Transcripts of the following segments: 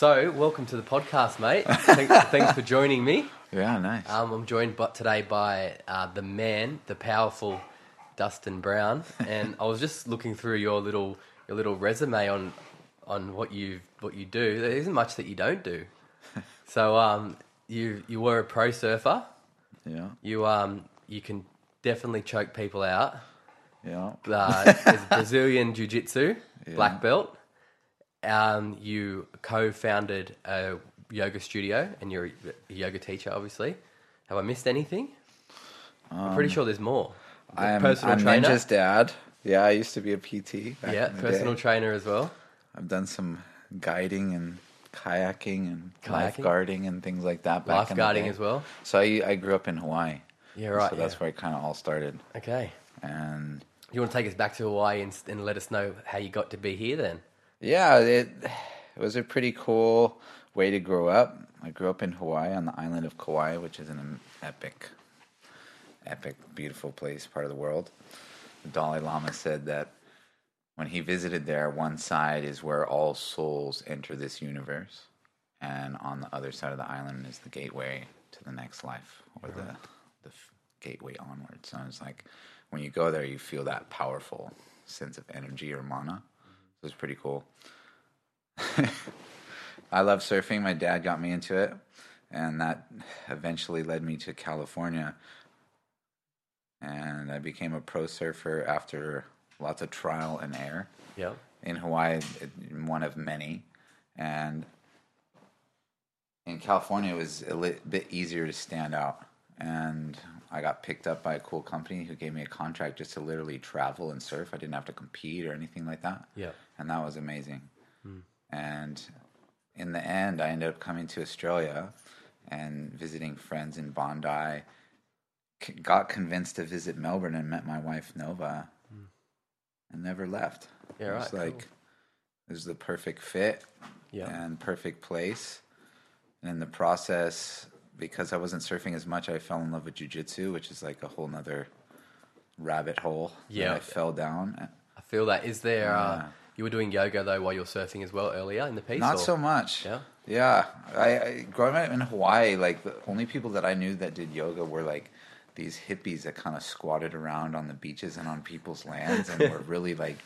So, welcome to the podcast, mate. Thanks, thanks for joining me. Yeah, nice. Um, I'm joined but today by uh, the man, the powerful Dustin Brown, and I was just looking through your little your little resume on on what you what you do. There isn't much that you don't do. So, um, you you were a pro surfer. yeah, You um you can definitely choke people out. yeah. uh, Brazilian Jiu Jitsu, Yeah. black belt. Um, you co founded a yoga studio and you're a yoga teacher, obviously. Have I missed anything? I'm pretty sure there's more. I am personal I'm trainer. Ninja's dad. Yeah, I used to be a PT. back yeah, personal day. trainer as well. I've done some guiding and kayaking and Kayaking? lifeguarding and things like that. Back Lifeguarding as well. So I, I grew up in Hawaii. Yeah, right. So that's yeah. where it kind of all started. Okay. And You want to take us back to Hawaii and, and let us know how you got to be here then? Yeah, it, it was a pretty cool way to grow up. I grew up in Hawaii on the island of Kauai, which is an epic, epic, beautiful place, part of the world. The Dalai Lama said that when he visited there, one side is where all souls enter this universe, and on the other side of the island is the gateway to the next life, or the the f- gateway onward. So it's like when you go there, you feel that powerful sense of energy or mana. So it's pretty cool. I love surfing. My dad got me into it, and that eventually led me to California. And I became a pro surfer after lots of trial and error Yeah. in Hawaii, one of many, and in California it was a bit easier to stand out. And I got picked up by a cool company who gave me a contract just to literally travel and surf. I didn't have to compete or anything like that. Yeah. And that was amazing. And in the end, I ended up coming to Australia and visiting friends in Bondi. C- got convinced to visit Melbourne and met my wife Nova, and never left. Yeah, it was right, like it was the perfect fit Yeah. and perfect place. And in the process, because I wasn't surfing as much, I fell in love with jujitsu, which is like a whole nother rabbit hole. that Yeah. I fell down. I feel that. Is there. Uh, Yeah. You were doing yoga though while you're surfing as well earlier in the piece? Not or- so much. Yeah? Yeah. I, I growing up in Hawaii, like the only people that I knew that did yoga were like these hippies that kind of squatted around on the beaches and on people's lands and were really like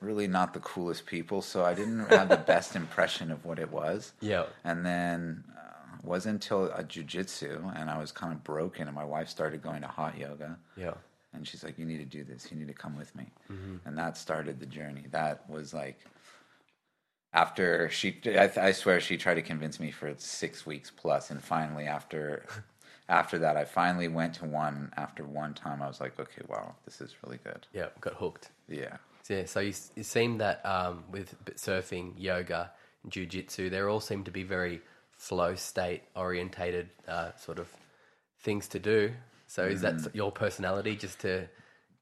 really not the coolest people. So I didn't have the best impression of what it was. Yeah. And then uh, it wasn't until a jujitsu and I was kind of broken and my wife started going to hot yoga. Yeah. And she's like, "You need to do this. You need to come with me." And that started the journey. That was like after she. I, I swear she tried to convince me for six weeks plus, and finally after. After that, I finally went to one. After one time, I was like, "Okay, wow, this is really good." Yeah. Got hooked. Yeah, Yeah, so you, it seemed that um, with surfing, yoga, and jiu-jitsu, they all seem to be very flow state orientated uh, sort of things to do. So is Mm. that your personality just to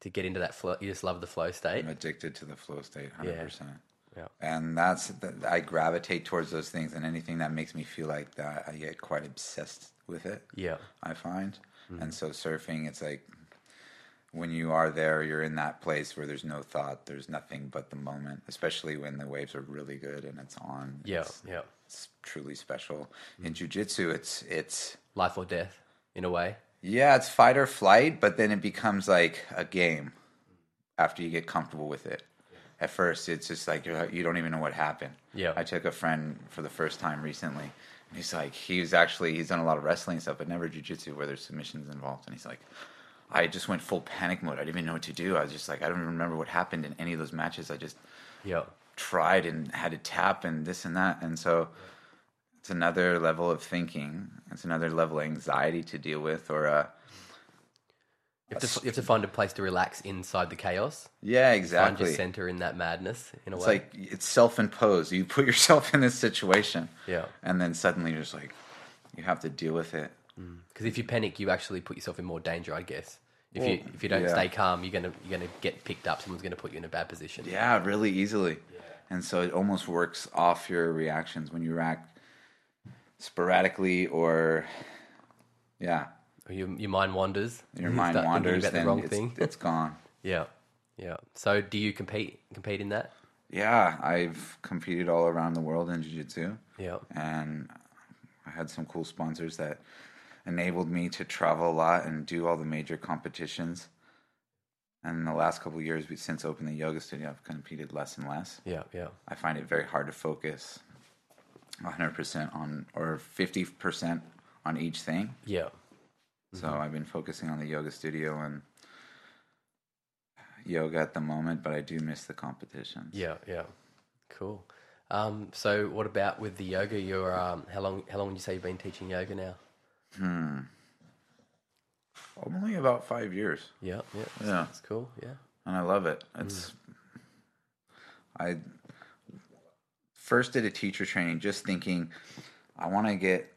to get into that flow? You just love the flow state. I'm addicted to the flow state, hundred percent. Yeah. And that's I gravitate towards those things, and anything that makes me feel like that, I get quite obsessed with it. Yeah. I find. And so surfing, it's like when you are there, you're in that place where there's no thought, there's nothing but the moment, especially when the waves are really good and it's on. Yeah. It's, Yeah. it's truly special. In jujitsu, it's it's Life or death, in a way. Yeah, it's fight or flight, but then it becomes like a game after you get comfortable with it. At first, it's just like you're, you don't even know what happened. Yeah. I took a friend for the first time recently, and he's like, he's actually he's done a lot of wrestling stuff, but never jujitsu where there's submissions involved. And he's like, I just went full panic mode. I didn't even know what to do. I was just like, I don't even remember what happened in any of those matches. I just Yeah. tried and had to tap and this and that. And so it's another level of thinking. It's another level of anxiety to deal with or uh You have, to, you have to find a place to relax inside the chaos. yeah, Find exactly. your center in that madness, in a It's way. like it's self-imposed. You put yourself in this situation. Yeah. And then suddenly you're just like you have to deal with it. Because if you panic, you actually put yourself in more danger, I guess. If you if you don't yeah. stay calm, you're gonna you're gonna get picked up. Someone's gonna put you in a bad position. Yeah, really easily. And so it almost works off your reactions when you react sporadically or yeah, your, your mind wanders. your You mind wanders, about then the wrong it's, thing. it's gone. yeah, yeah. So do you compete compete in that? Yeah, I've competed all around the world in jiu-jitsu. Yeah. and I had some cool sponsors that enabled me to travel a lot and do all the major competitions. And in the last couple of years, we since opened the yoga studio, I've competed less and less. Yeah. Yeah. I find it very hard to focus 100% on or 50% on each thing. Yeah. So I've been focusing on the yoga studio and yoga at the moment, but I do miss the competitions. Yeah. Yeah. Cool. Um, so what about with the yoga? You're um, how long? How long would you say you've been teaching yoga now? Hmm. Only about five years. Yeah. Yeah. Yeah. That's cool. Yeah. and I love it. It's I first did a teacher training just thinking I want to get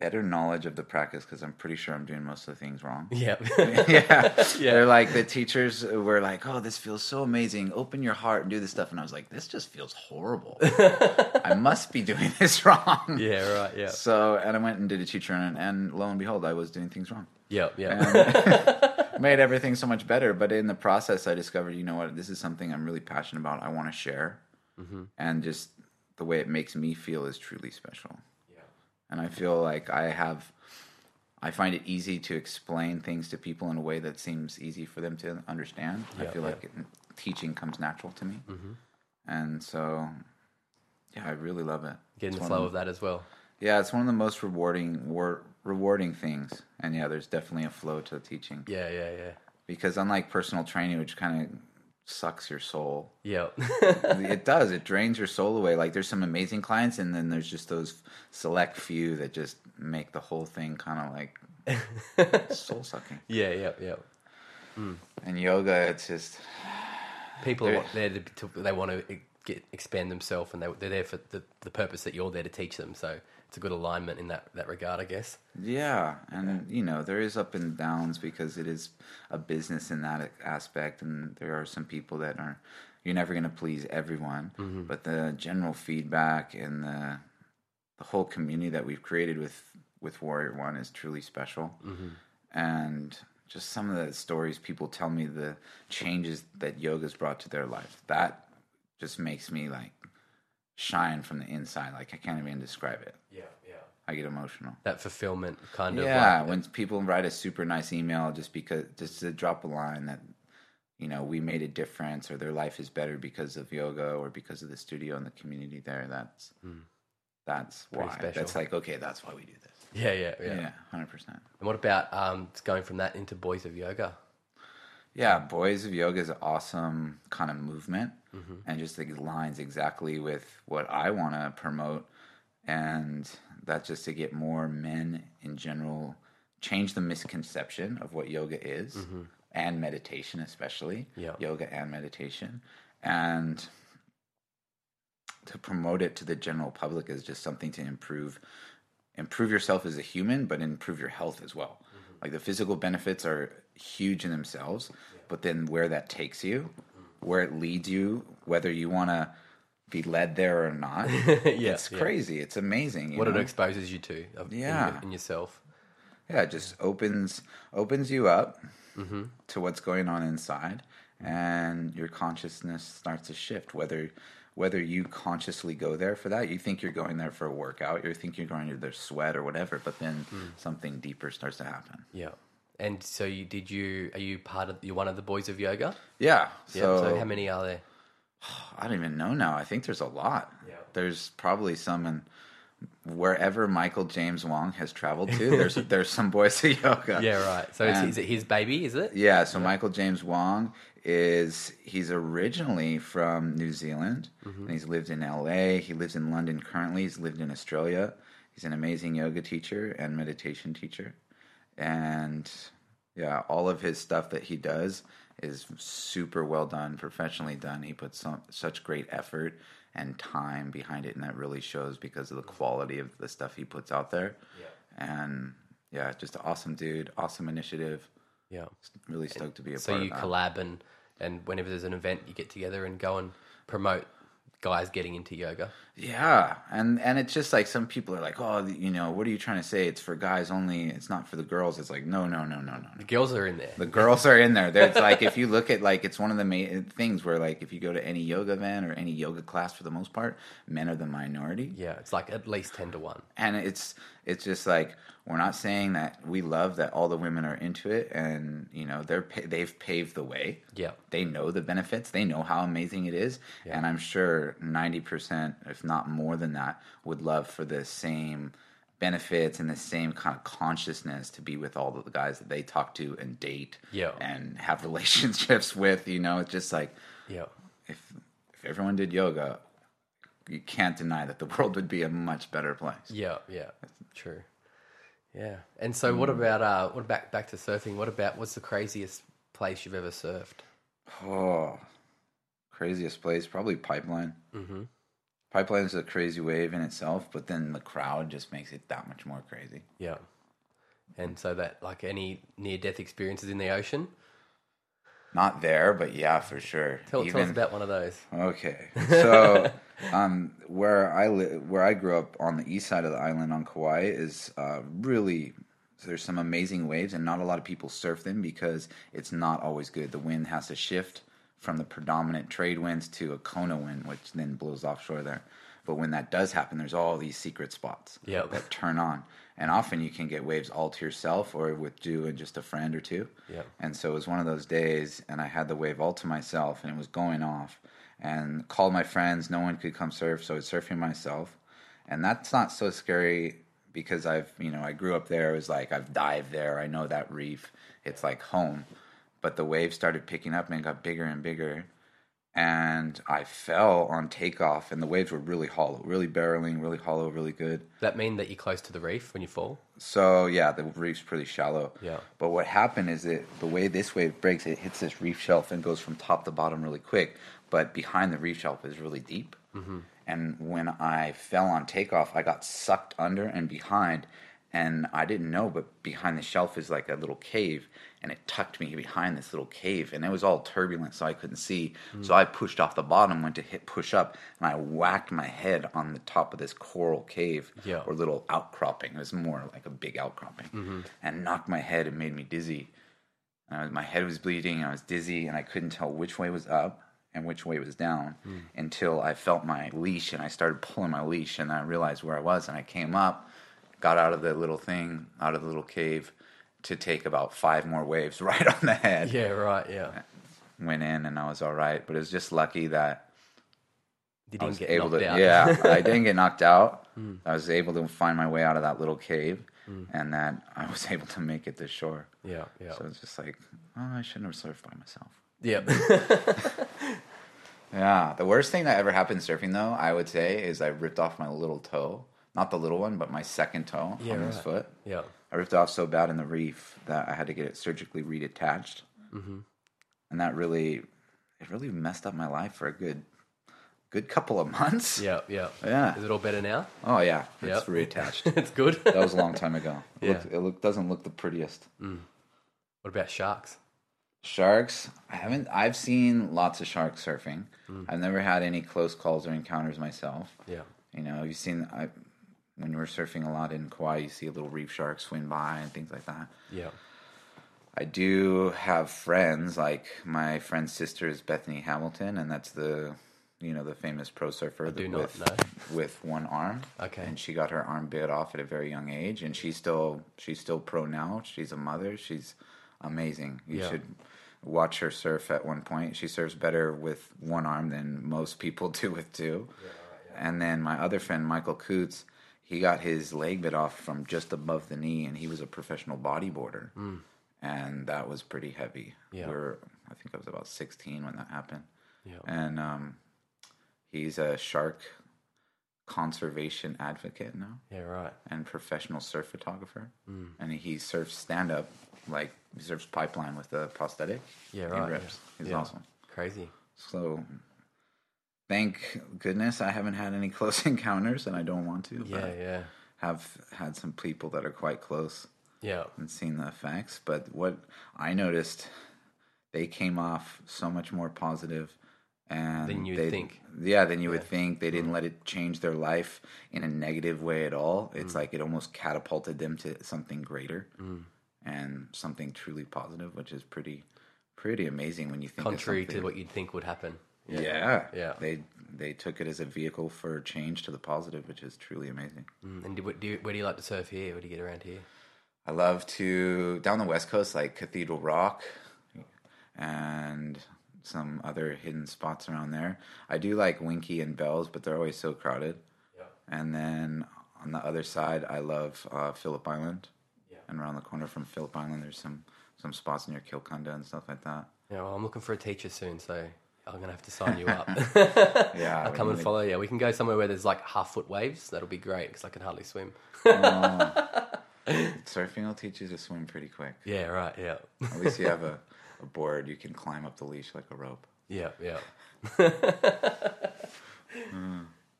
better knowledge of the practice because I'm pretty sure I'm doing most of the things wrong. Yeah. yeah. Yeah. They're like the teachers were like, "Oh, this feels so amazing. Open your heart and do this stuff." And I was like, "This just feels horrible. I must be doing this wrong." yeah. Right. Yeah. So, and I went and did a teacher training, and lo and behold, I was doing things wrong Yeah. Yeah. made everything so much better. But in the process, I discovered, you know what, this is something I'm really passionate about. I want to share, mm-hmm. and just the way it makes me feel is truly special. Yeah. And I feel like I have, I find it easy to explain things to people in a way that seems easy for them to understand. I feel yeah. like it, teaching comes natural to me, mm-hmm. and so yeah, I really love it. Getting It's the flow of of that as well. yeah, it's one of the most rewarding wor- rewarding things. And yeah, there's definitely a flow to teaching Yeah. Yeah. Yeah. because unlike personal training, which kind of sucks your soul, Yep. it does. It drains your soul away. Like there's some amazing clients, and then there's just those select few that just make the whole thing kind of like soul sucking. yeah. Yeah. Yeah. Hmm. And yoga, it's just People They're- are there to, to they want to get expand themselves, and they they're there for the, the purpose that you're there to teach them. So it's a good alignment in that that regard, I guess. Yeah, and you know there is up and downs because it is a business in that aspect, and there are some people that are you're never going to please everyone, mm-hmm. but the general feedback and the the whole community that we've created with with Warrior One is truly special, mm-hmm. and just some of the stories people tell me the changes that yoga's brought to their life that just makes me like shine from the inside like i can't even describe it Yeah, yeah. i get emotional That fulfillment kind of yeah, like, when people write a super nice email just because just to drop a line that you know we made a difference or their life is better because of yoga or because of the studio and the community there. That's that's Pretty why. special. That's like okay, that's why we do this. yeah, yeah, yeah, Yeah, hundred percent. And what about um, going from that into boys of yoga? Yeah, Boys of Yoga is an awesome kind of movement mm-hmm. and just like aligns exactly with what I want to promote. And that's just to get more men in general, change the misconception of what yoga is mm-hmm. and meditation, especially Yeah. yoga and meditation. And to promote it to the general public is just something to improve improve yourself as a human, but improve your health as well. Like the physical benefits are huge in themselves, but then where that takes you, where it leads you, whether you want to be led there or not, Yeah, it's yeah. crazy. It's amazing. you What it exposes you to of, in Yeah. your- in, yourself. yeah, it just opens opens you up Mm-hmm. to what's going on inside, and your consciousness starts to shift. Whether whether you consciously go there for that, you think you're going there for a workout, you think you're going to their sweat or whatever, but then Hmm. something deeper starts to happen. Yeah. And so you did you are you part of you're one of the boys of yoga? Yeah. Yeah. So, So, how many are there? I don't even know now. I think there's a lot. Yeah. There's probably some in wherever Michael James Wong has traveled to. There's there's some boys of yoga. Yeah, right. So is, And- is it his baby? Is it? Yeah, so Michael James Wong is he's originally from New Zealand mm-hmm. and he's lived in LA. He lives in London currently. He's lived in Australia. He's an amazing yoga teacher and meditation teacher. And yeah, all of his stuff that he does is super well done, professionally done. He puts some, such great effort and time behind it, and that really shows because of the quality of the stuff he puts out there. And yeah, just an awesome dude, awesome initiative Yeah. really stoked to be a So part you of that. collab and and whenever there's an event, you get together and go and promote guys getting into yoga. Yeah, and and it's just like some people are like, oh, you know, what are you trying to say? It's for guys only. It's not for the girls. It's like, no, no, no, no, no. The girls are in there. The girls are in there. There's like if you look at like it's one of the main things where like if you go to any yoga event or any yoga class for the most part, men are the minority. yeah, it's like at least ten to one. and it's it's just like we're not saying that we love that all the women are into it and you know they're they've paved the way Yeah. they know the benefits they know how amazing it is and i'm sure 90% if not more than that would love for the same benefits and the same kind of consciousness to be with all the guys that they talk to and date Yeah. and have relationships with you know it's just like Yeah. if if everyone did yoga you can't deny that the world would be a much better place Yeah, yeah, true. Yeah, and so what about uh, what about back to surfing? What about what's the craziest place you've ever surfed? Oh, craziest place probably Pipeline. Mm-hmm. Pipeline is a crazy wave in itself, but then the crowd just makes it that much more crazy. Yeah, and so that like any near death experiences in the ocean. Not there, but yeah, for sure. Tell, tell us about one of those. Okay, so um, where I li- where I grew up on the east side of the island on Kauai is uh, really there's some amazing waves, and not a lot of people surf them because it's not always good. The wind has to shift from the predominant trade winds to a Kona wind, which then blows offshore there. But when that does happen, there's all these secret spots Yep. that turn on, and often you can get waves all to yourself or with you and just a friend or two. Yep. And so it was one of those days, and I had the wave all to myself, and it was going off. And called my friends. No one could come surf, so I was surfing myself. And that's not so scary because I've, you know, I grew up there. It was like I've dived there. I know that reef. It's like home. But the waves started picking up and got bigger and bigger. And I fell on takeoff, and the waves were really hollow, really barreling, really hollow, really good. That mean that you're close to the reef when you fall? So yeah, the reef's pretty shallow. Yeah. But what happened is that the way this wave breaks, it hits this reef shelf and goes from top to bottom really quick. But behind the reef shelf is really deep. Mm-hmm. And when I fell on takeoff, I got sucked under and behind, and I didn't know. But behind the shelf is like a little cave, and it tucked me behind this little cave, and it was all turbulent, so I couldn't see. Hmm. So I pushed off the bottom, went to hit push up, and I whacked my head on the top of this coral cave Yeah. or little outcropping. It was more like a big outcropping, mm-hmm. and knocked my head and made me dizzy. And I was, my head was bleeding. I was dizzy, and I couldn't tell which way was up and which way was down hmm. until I felt my leash, and I started pulling my leash, and I realized where I was, and I came up, got out of the little thing, out of the little cave, to take about five more waves right on the head. Yeah, right. Yeah, Went in, and I was all right, but it was just lucky that you I didn't was get able knocked to. out. Yeah, I didn't get knocked out. Hmm. I was able to find my way out of that little cave, hmm. and that I was able to make it to shore. yeah, yeah, So it's just like, oh, I shouldn't have surfed by myself. yeah. Yeah, the worst thing that ever happened surfing, though, I would say, is I ripped off my little toe. Not the little one, but my second toe Yeah, on this right. foot. yeah. I ripped off so bad in the reef that I had to get it surgically reattached, Mm-hmm. and that really, it really messed up my life for a good, good couple of months. Yeah, yeah. Yeah. Is it all better now? Oh yeah, it's Yep. reattached. it's good. that was a long time ago. It, Yeah. looks- it look, doesn't look the prettiest. what about sharks? Sharks. I haven't. I've seen lots of shark surfing. Mm. I've never had any close calls or encounters myself. Yeah, You know, you've seen I, when we're surfing a lot in Kauai, you see a little reef shark swim by and things like that. yeah, I do have friends, like my friend's sister is Bethany Hamilton, and that's the, you know, the famous pro surfer I do not with know. with one arm. Okay. and she got her arm bit off at a very young age, and she's still she's still pro now. She's a mother. She's amazing. You Yeah. should watch her surf at one point. She surfs better with one arm than most people do with two. And then my other friend Michael Coots, he got his leg bit off from just above the knee, and he was a professional bodyboarder, and that was pretty heavy. Yeah. We're, I think I was about sixteen when that happened, yeah. and um, he's a shark conservation advocate now Yeah, right. and professional surf photographer, Hmm. and he surfs stand up like he surfs pipeline with a prosthetic. Yeah, right. He rips. yeah. He's Yeah. awesome. Crazy. So, thank goodness I haven't had any close encounters, and I don't want to. Yeah, but yeah, have had some people that are quite close yeah. and seen the effects. But what I noticed, they came off so much more positive and Than you'd they- think. Yeah, than you would Yeah. Mm. think they didn't let it change their life in a negative way at all. Mm. It's like it almost catapulted them to something greater and something truly positive, which is pretty pretty amazing when you think of Contrary to what you'd think would happen. Yeah. Yeah. They they took it as a vehicle for change to the positive, which is truly amazing. Mm, And do, what- do you, where do you like to surf here? Where do you get around here? I love to down the west coast, like Cathedral Rock, and some other hidden spots around there. I do like Winki and Bells, but they're always so crowded. Yeah. And then on the other side, I love uh, Phillip Island, Yeah. and around the corner from Phillip Island, there's some some spots near Kilcunda and stuff like that. Yeah, well, I'm looking for a teacher soon, so I'm gonna have to sign you up. Yeah, I'll come and follow you. We can go somewhere where there's like half foot waves. That'll be great because I can hardly swim. Oh. Surfing will teach you to swim pretty quick. Yeah, right. Yeah, At least you have a, a board you can climb up the leash like a rope. yeah, yeah.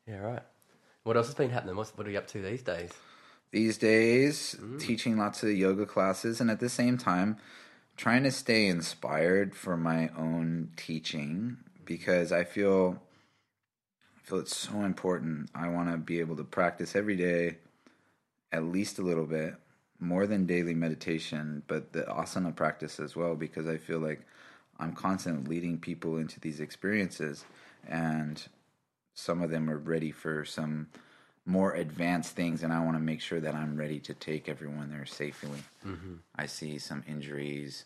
Yeah, right. What else has been happening? What's, what are you up to these days? these days mm. teaching lots of yoga classes and at the same time trying to stay inspired for my own teaching because I feel I feel it's so important. I want to be able to practice every day at least a little bit more than daily meditation, but the asana practice as well because I feel like I'm constantly leading people into these experiences and some of them are ready for some more advanced things, and I want to make sure that I'm ready to take everyone there safely. Mm-hmm. I see some injuries,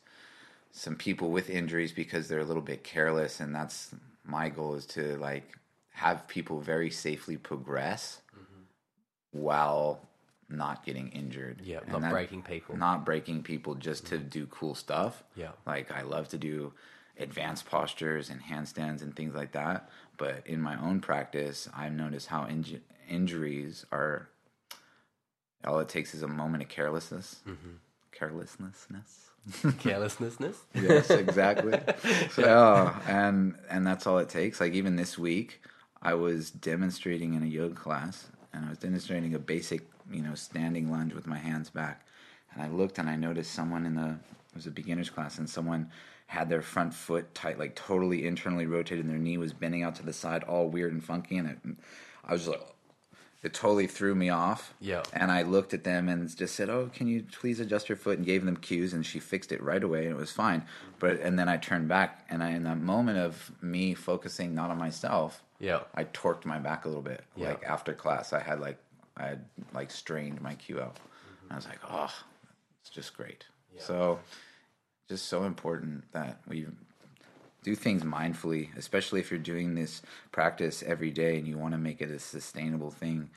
some people with injuries because they're a little bit careless, and that's my goal is to like have people very safely progress mm-hmm. while not getting injured. Yeah, And not breaking people. Not breaking people just to mm-hmm. do cool stuff. Yeah. Like I love to do advanced postures and handstands and things like that. But in my own practice, I've noticed how inju- injuries are. All it takes is a moment of carelessness. Mm-hmm. Carelessness. Carelessness. Yes, exactly. so, and and that's all it takes. Like even this week, I was demonstrating in a yoga class, and I was demonstrating a basic, you know, standing lunge with my hands back. And I looked and I noticed someone in the it was a beginner's class, and someone had their front foot tight, like totally internally rotated, and their knee was bending out to the side, all weird and funky. And it, I was like, it totally threw me off. Yeah. And I looked at them and just said, "Oh, can you please adjust your foot?" and gave them cues, and she fixed it right away, and it was fine. But and then I turned back, and I, in that moment of me focusing not on myself, Yeah. I torqued my back a little bit. Yeah. Like after class, I had like I had like strained my out. And I was like, "Oh, it's just great." So, just so important that we do things mindfully, especially if you're doing this practice every day and you want to make it a sustainable thing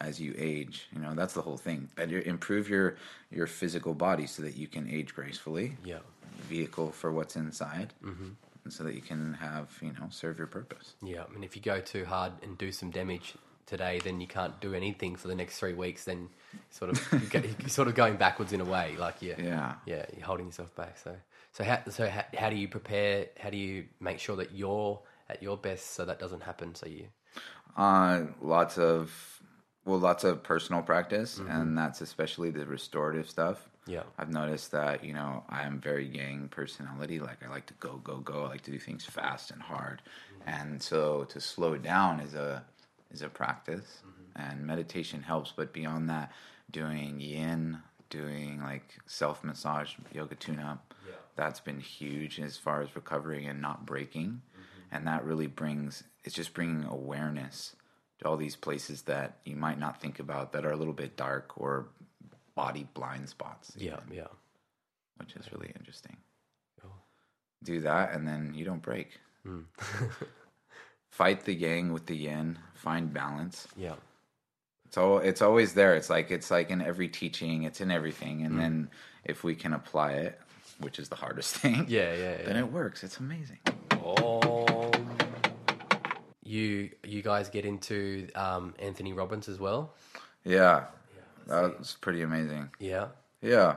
as you age. You know, that's the whole thing. Better improve your your physical body so that you can age gracefully. Yeah. Vehicle for what's inside, mm-hmm. and so that you can have you know serve your purpose. Yeah. I mean, if you go too hard and do some damage today, then you can't do anything for the next three weeks. Then sort of you get, you're sort of going backwards in a way. Like yeah, Yeah. yeah, you're holding yourself back. So so how so how, how do you prepare? How do you make sure that you're at your best so that doesn't happen? So you Uh, lots of well, lots of personal practice, mm-hmm. and that's especially the restorative stuff. Yeah. I've noticed that you know I am very yang personality. Like I like to go, go, go. I like to do things fast and hard, mm-hmm. and so to slow down is a is a practice, mm-hmm. and meditation helps. But beyond that, doing yin, doing like self massage, yoga tune up, Yeah. That's been huge as far as recovering and not breaking, and that really brings it's just bringing awareness to all these places that you might not think about that are a little bit dark or body blind spots. Yeah even, yeah. Which is really interesting. Cool. do that and then you don't break. Mm. fight the yang with the yin find balance. Yeah. It's all it's always there. It's like it's like in every teaching it's in everything. Mm. and then if we can apply it which is the hardest thing yeah yeah. then it works it's amazing Oh. You you guys get into um, Anthony Robbins as well? yeah that was pretty amazing Yeah. Yeah.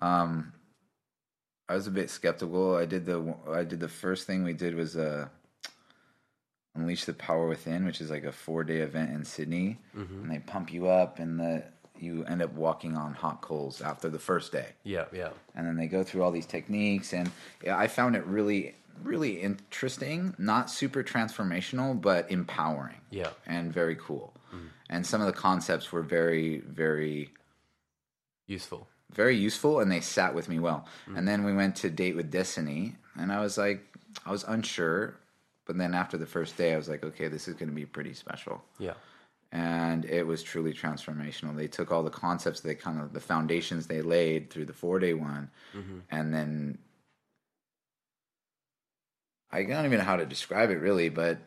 Um I was a bit skeptical. I did the I did the first thing we did was uh Unleash the Power Within, which is like a 4-day event in Sydney. And they pump you up and the you end up walking on hot coals after the first day. Yeah, yeah. And then they go through all these techniques and yeah, I found it really really interesting, not super transformational, but empowering. Yeah. and very cool. Mm. And some of the concepts were very, very Useful. very useful and they sat with me well. Mm. And then we went to Date with Destiny and I was like I was unsure, but then after the first day I was like, okay, this is going to be pretty special. Yeah. And it was truly transformational. They took all the concepts they kind of the foundations they laid through the 4-day one mm-hmm. and then I don't even know how to describe it really, but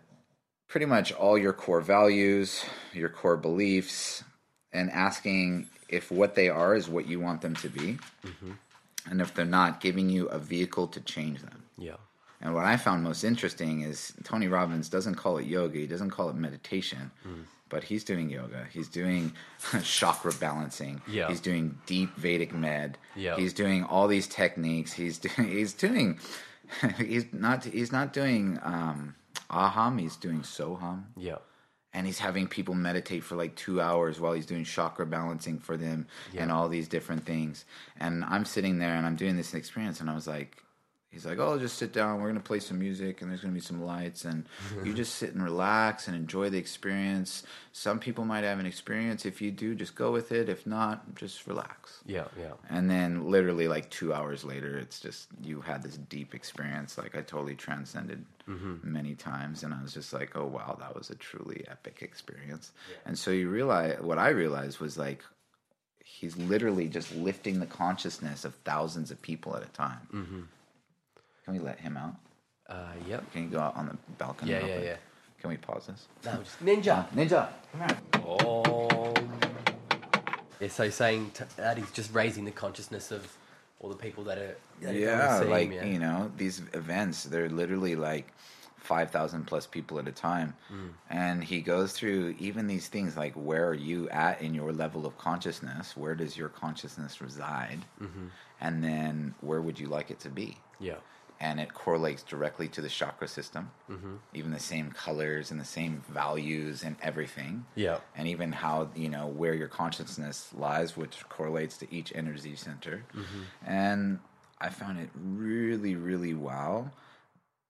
pretty much all your core values, your core beliefs, and asking if what they are is what you want them to be. Mm-hmm. And if they're not, giving you a vehicle to change them. Yeah. And what I found most interesting is Tony Robbins doesn't call it yoga, he doesn't call it meditation, mm. But he's doing yoga. He's doing chakra balancing. Yeah. He's doing deep Vedic med. Yeah. He's doing all these techniques. He's doing he's doing he's not he's not doing um aham, he's doing soham Yeah. and he's having people meditate for like two hours while he's doing chakra balancing for them and all these different things. And I'm sitting there and I'm doing this experience, and I was like, he's like, oh, just sit down. We're gonna play some music, and there's gonna be some lights, and you just sit and relax and enjoy the experience. Some people might have an experience. If you do, just go with it. If not, just relax. Yeah. Yeah. And then literally like two hours later, it's just you had this deep experience. Like I totally transcended mm-hmm. many times, and I was just like, oh wow, that was a truly epic experience. And so you realize what I realized was like he's literally just lifting the consciousness of thousands of people at a time. Mm-hmm. Can we let him out? Uh, yep. Can you go out on the balcony? Yeah, real yeah, quick? yeah. Can we pause this? No, just ninja. Ninja, come here. Oh. Yeah, so saying t- that he's just raising the consciousness of all the people that are that yeah, like yeah. you know, these events they're literally like five thousand plus people at a time, Mm. and he goes through even these things like where are you at in your level of consciousness? Where does your consciousness reside? Mm-hmm. And then where would you like it to be? Yeah. And it correlates directly to the chakra system. Mm-hmm. Even the same colors and the same values and everything. Yeah. And even how, you know, where your consciousness lies, which correlates to each energy center. And I found it really, really wow.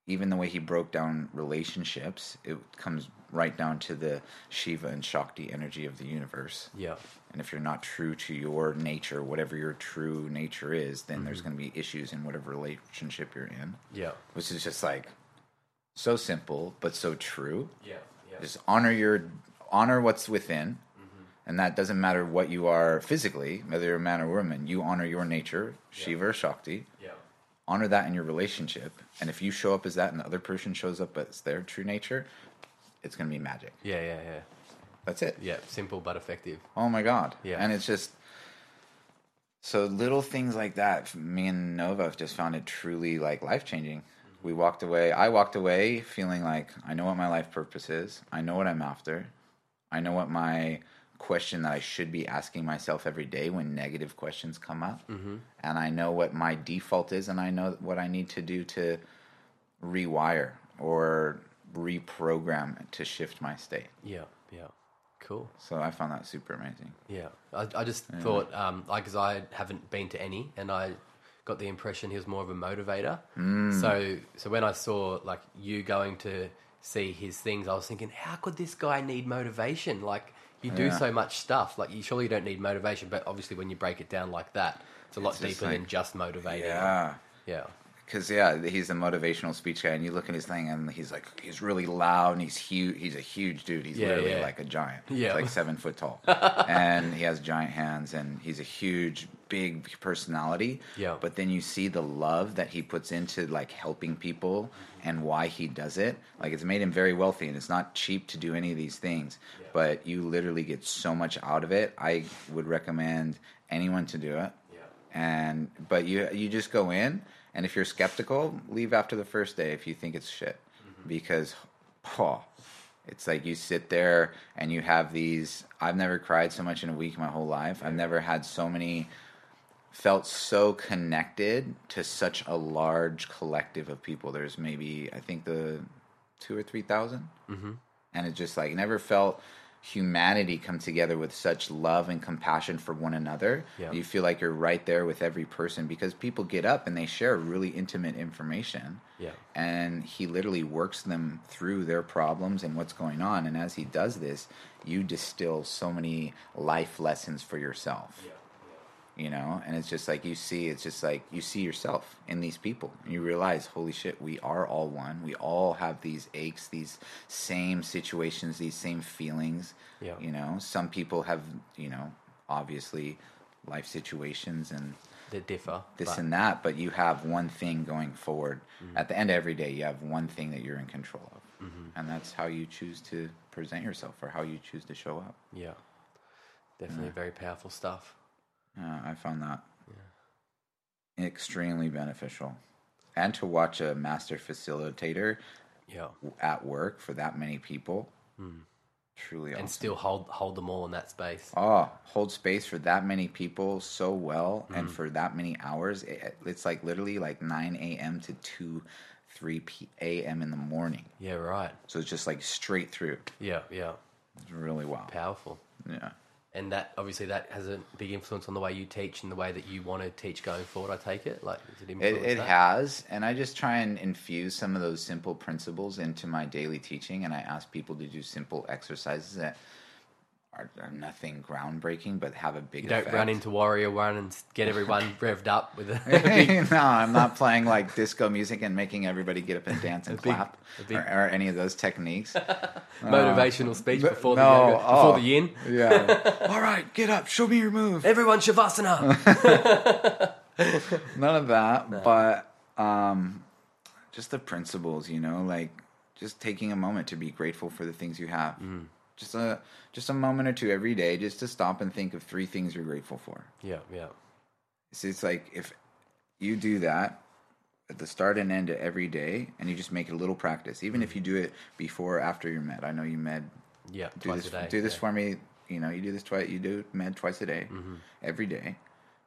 Even the way he broke down relationships, it comes right down to the Shiva and Shakti energy of the universe. Yeah. And if you're not true to your nature, whatever your true nature is, then there's mm-hmm. going to be issues in whatever relationship you're in. Yeah. Which is just like so simple, but so true. Yeah. Yeah. Just honor your honor what's within, mm-hmm. and that doesn't matter what you are physically, whether you're a man or woman. You honor your nature, Shiva or Shakti. Yeah. Honor that in your relationship, and if you show up as that, and the other person shows up as their true nature, it's going to be magic. Yeah. Yeah. Yeah. That's it. Yeah. Simple but effective. Oh my god. Yeah. And it's just so little things like that. Me and Nova have just found it truly like life changing. We walked away. I walked away feeling like I know what my life purpose is. I know what I'm after. I know what my question that I should be asking myself every day when negative questions come up. Mm-hmm. And I know what my default is, and I know what I need to do to rewire or reprogram to shift my state. Yeah. Yeah. Cool. So I found that super amazing. Yeah, I, I just thought, um, like, because I haven't been to any, and I got the impression he was more of a motivator. Mm. So, so when I saw like you going to see his things, I was thinking, how could this guy need motivation? Like, you do Yeah. so much stuff. Like, you surely don't need motivation, but obviously, when you break it down like that, it's a lot It's deeper than just motivating. Yeah. yeah, Because yeah, he's a motivational speech guy, and you look at his thing, and he's like, he's really loud, and he's huge. He's a huge dude. He's Yeah, literally yeah. like a giant. Yeah. He's like seven foot tall, and he has giant hands, and he's a huge, big personality. Yeah. But then you see the love that he puts into like helping people, and why he does it. Like it's made him very wealthy, and it's not cheap to do any of these things. But you literally get so much out of it. I would recommend anyone to do it yeah, and but you you just go in and if you're skeptical leave after the first day if you think it's shit. Because oh, it's like you sit there and you have these i've never cried so much in a week my whole life. I've never had so many felt so connected to such a large collective of people. There's maybe i think the two or three thousand. Mm-hmm. and it just like never felt humanity come together with such love and compassion for one another. Yeah. You feel like you're right there with every person because people get up and they share really intimate information. Yeah. And he literally works them through their problems and what's going on. And as he does this, you distill so many life lessons for yourself you know and it's just like you see it's just like you see yourself in these people and you realize holy shit we are all one we all have these aches these same situations these same feelings Yeah. you know some people have you know obviously life situations and They differ. this but- and that but you have one thing going forward mm-hmm. at the end of every day you have one thing that you're in control of mm-hmm. and that's how you choose to present yourself or how you choose to show up Yeah. Definitely very powerful stuff. Yeah, I found that extremely beneficial. And to watch a master facilitator Yeah. at work for that many people, hmm. truly awesome. And still hold hold them all in that space. oh, hold space for that many people so well and hmm. for that many hours. It, it's like literally like 9 a.m. to 2, 3 p- a.m. in the morning. Yeah, right. So it's just like straight through. Yeah, yeah. It's really wow. Powerful. Yeah. And that obviously that has a big influence on the way you teach and the way that you want to teach going forward. I take it like it It, it has, and I just try and infuse some of those simple principles into my daily teaching, and I ask people to do simple exercises that are, are nothing groundbreaking, but have a big. You don't effect. run into Warrior One and get everyone revved up with a no, I'm not playing like disco music and making everybody get up and dance and big- clap big- or, or any of those techniques. motivational speech before the no, yoga, before oh. the yin. yeah. All right, get up, show me your move. Everyone shavasana. None of that, but um, just the principles, you know, like just taking a moment to be grateful for the things you have. Just a just a moment or two every day, just to stop and think of three things you're grateful for. yeah, yeah, It's, it's like if you do that at the start and end of every day, and you just make it a little practice, even if you do it before or after your med. I know you med yeah. do Twice this a day. do this yeah. for me you know you do this twice you do med twice a day Mm-hmm. every day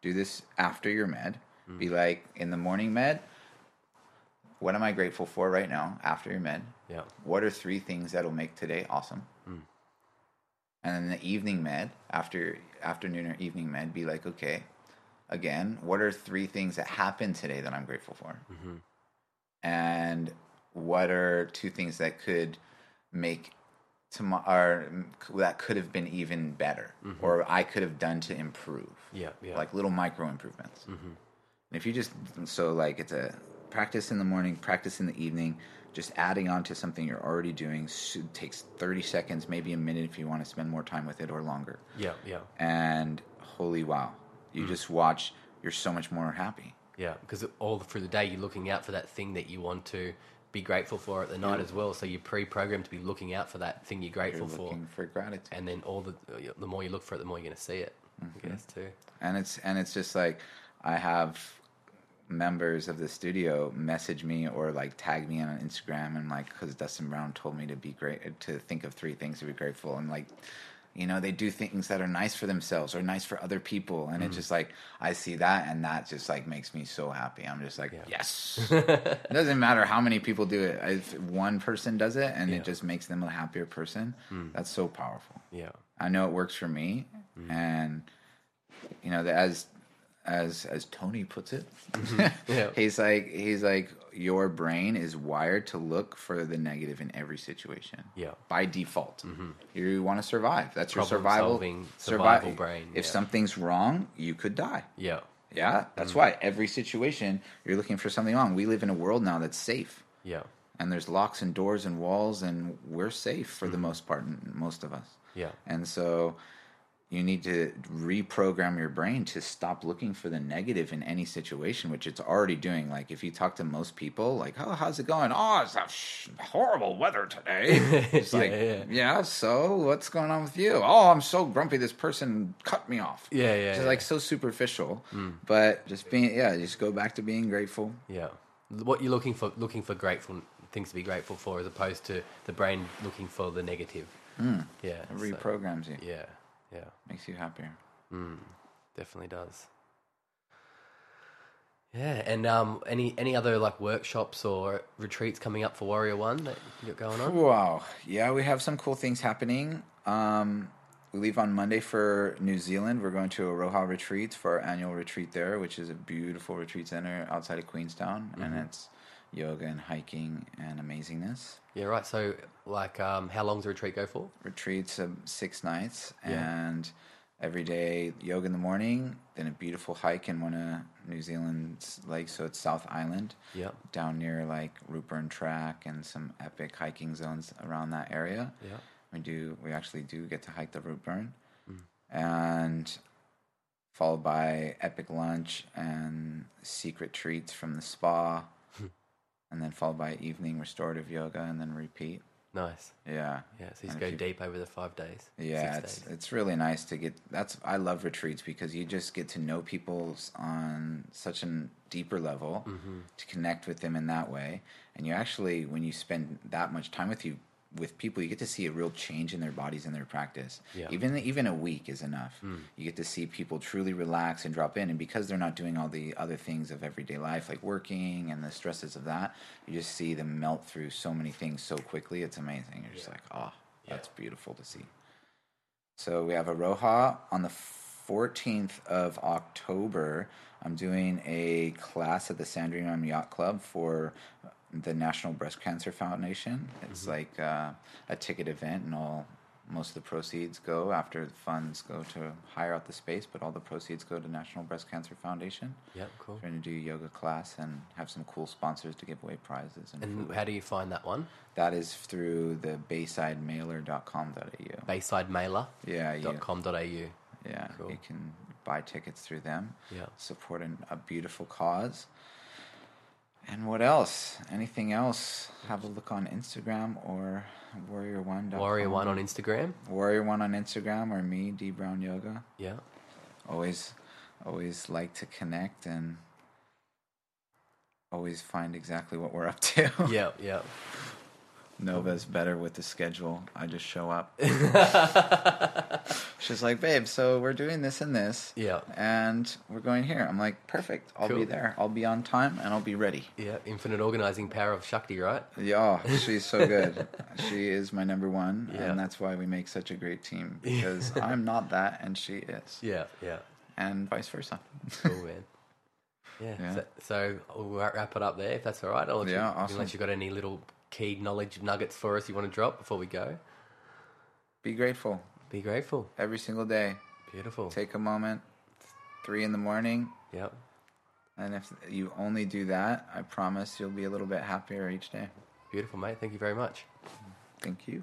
do this after your med Mm. be like in the morning med what am i grateful for right now after your med Yeah, what are three things that'll make today awesome Mm. And then the evening med after afternoon or evening med be like okay again what are three things that happened today that i'm grateful for? Mm-hmm. and what are two things that could make tomorrow or that could have been even better or i could have done to improve? Yeah, yeah. like little micro improvements. And if you just so like it's a practice in the morning practice in the evening just adding on to something you're already doing takes 30 seconds maybe a minute if you want to spend more time with it or longer yeah, yeah, and holy wow you just watch you're so much more happy yeah. Because all through the day you're looking out for that thing that you want to be grateful for at the night as well. So you're pre-programmed to be looking out for that thing you're you're grateful for, for gratitude and then all the the more you look for it, the more you're going to see it. Mm-hmm. I guess too. and it's and it's just like I have members of the studio message me or like tag me on Instagram and like because Dustin Brown told me to be great to think of three things to be grateful. And like you know they do things that are nice for themselves or nice for other people. And it's mm-hmm. just like I see that and that just like makes me so happy. I'm just like yes. It doesn't matter how many people do it. If one person does it and Yeah. it just makes them a happier person mm. that's so powerful. Yeah, I know it works for me, mm. and you know, as as as Tony puts it, mm-hmm. Yeah. he's like he's like your brain is wired to look for the negative in every situation. Yeah. by default, mm-hmm. you want to survive. That's your survival solving, survi- survival brain, If yeah. something's wrong, you could die. yeah, Yeah, that's mm-hmm. why every situation you're looking for something wrong. We live in a world now that's safe yeah, and there's locks and doors and walls and we're safe for the most part most of us yeah, and so you need to reprogram your brain to stop looking for the negative in any situation which it's already doing. Like if you talk to most people like oh how's it going? Oh it's a sh- horrible weather today. It's Yeah, like yeah. yeah. So what's going on with you? Oh i'm so grumpy this person cut me off. Yeah, yeah, it's yeah. like so superficial hmm. but just being yeah just go back to being grateful. Yeah. What you're looking for, looking for grateful things to be grateful for, as opposed to the brain looking for the negative. Hmm. Yeah, it so- reprograms you. Yeah, yeah. makes you happier Definitely does. Yeah, and um, any any other like workshops or retreats coming up for Warrior One that you got going on? Wow. Yeah, we have some cool things happening. Um, we leave on Monday for New Zealand. We're going to Aroha Retreats for our annual retreat there, which is a beautiful retreat center outside of Queenstown, and it's yoga and hiking and amazingness. Yeah, right. So, like, um, how long's the retreat go for? Retreats of six nights, Yeah. and every day yoga in the morning, then a beautiful hike in one of New Zealand's lakes. So it's South Island. Yep. down near like Routeburn Track and some epic hiking zones around that area. Yeah. We do we actually do get to hike the Rootburn. Mm. And followed by epic lunch and secret treats from the spa. And then followed by evening restorative yoga and then repeat. Nice. Yeah. Yeah. So you And go you- deep over the five days. Yeah, it's days. it's really nice to get. That's I love retreats because you just get to know people on such a deeper level Mm-hmm. to connect with them in that way, and you actually when you spend that much time with you with people, you get to see a real change in their bodies and their practice. Yeah. Even even a week is enough. Mm. You get to see people truly relax and drop in, and because they're not doing all the other things of everyday life like working and the stresses of that, you just see them melt through so many things so quickly. It's amazing. You're just like, oh, that's beautiful to see. So we have Aroha on the 14th of October. I'm doing a class at the Sandringham Yacht Club for the National Breast Cancer Foundation. It's like uh, a ticket event, and all most of the proceeds go after the funds go to hire out the space, but all the proceeds go to National Breast Cancer Foundation. Yep. Cool. We're going to do a yoga class and have some cool sponsors to give away prizes and, And how do you find that one? That is through the baysidemailer.com.au. BaysideMailer.com.au. Yeah, you, Yeah. yeah, Cool. you can buy tickets through them. Yeah. Support an, a beautiful cause. And what else? Anything else? Have a look on Instagram or Warrior One. Warrior One on Instagram. Warrior One on Instagram or me, D Brown Yoga. Yeah. Always, always like to connect and always find exactly what we're up to. Yeah. Yeah. Nova's better with the schedule. I just show up. She's like, babe, so we're doing this and this. Yeah. And we're going here. I'm like, perfect. I'll be there. I'll be on time and I'll be ready. Yeah. Infinite organizing power of Shakti, right? Yeah, she's so good. she is my number one. Yeah. And that's why we make such a great team because I'm not that and she is. Yeah. Yeah. And vice versa. Cool, man. Yeah. Yeah. So, so we'll wrap wrap it up there if that's all right. I'll let Yeah, you, awesome. Unless you've got any little key knowledge nuggets for us you want to drop before we go. be grateful Be grateful. every single day. Beautiful. Take a moment, three in the morning. Yep. And if you only do that, I promise you'll be a little bit happier each day. Beautiful, mate. Thank you very much. Thank you.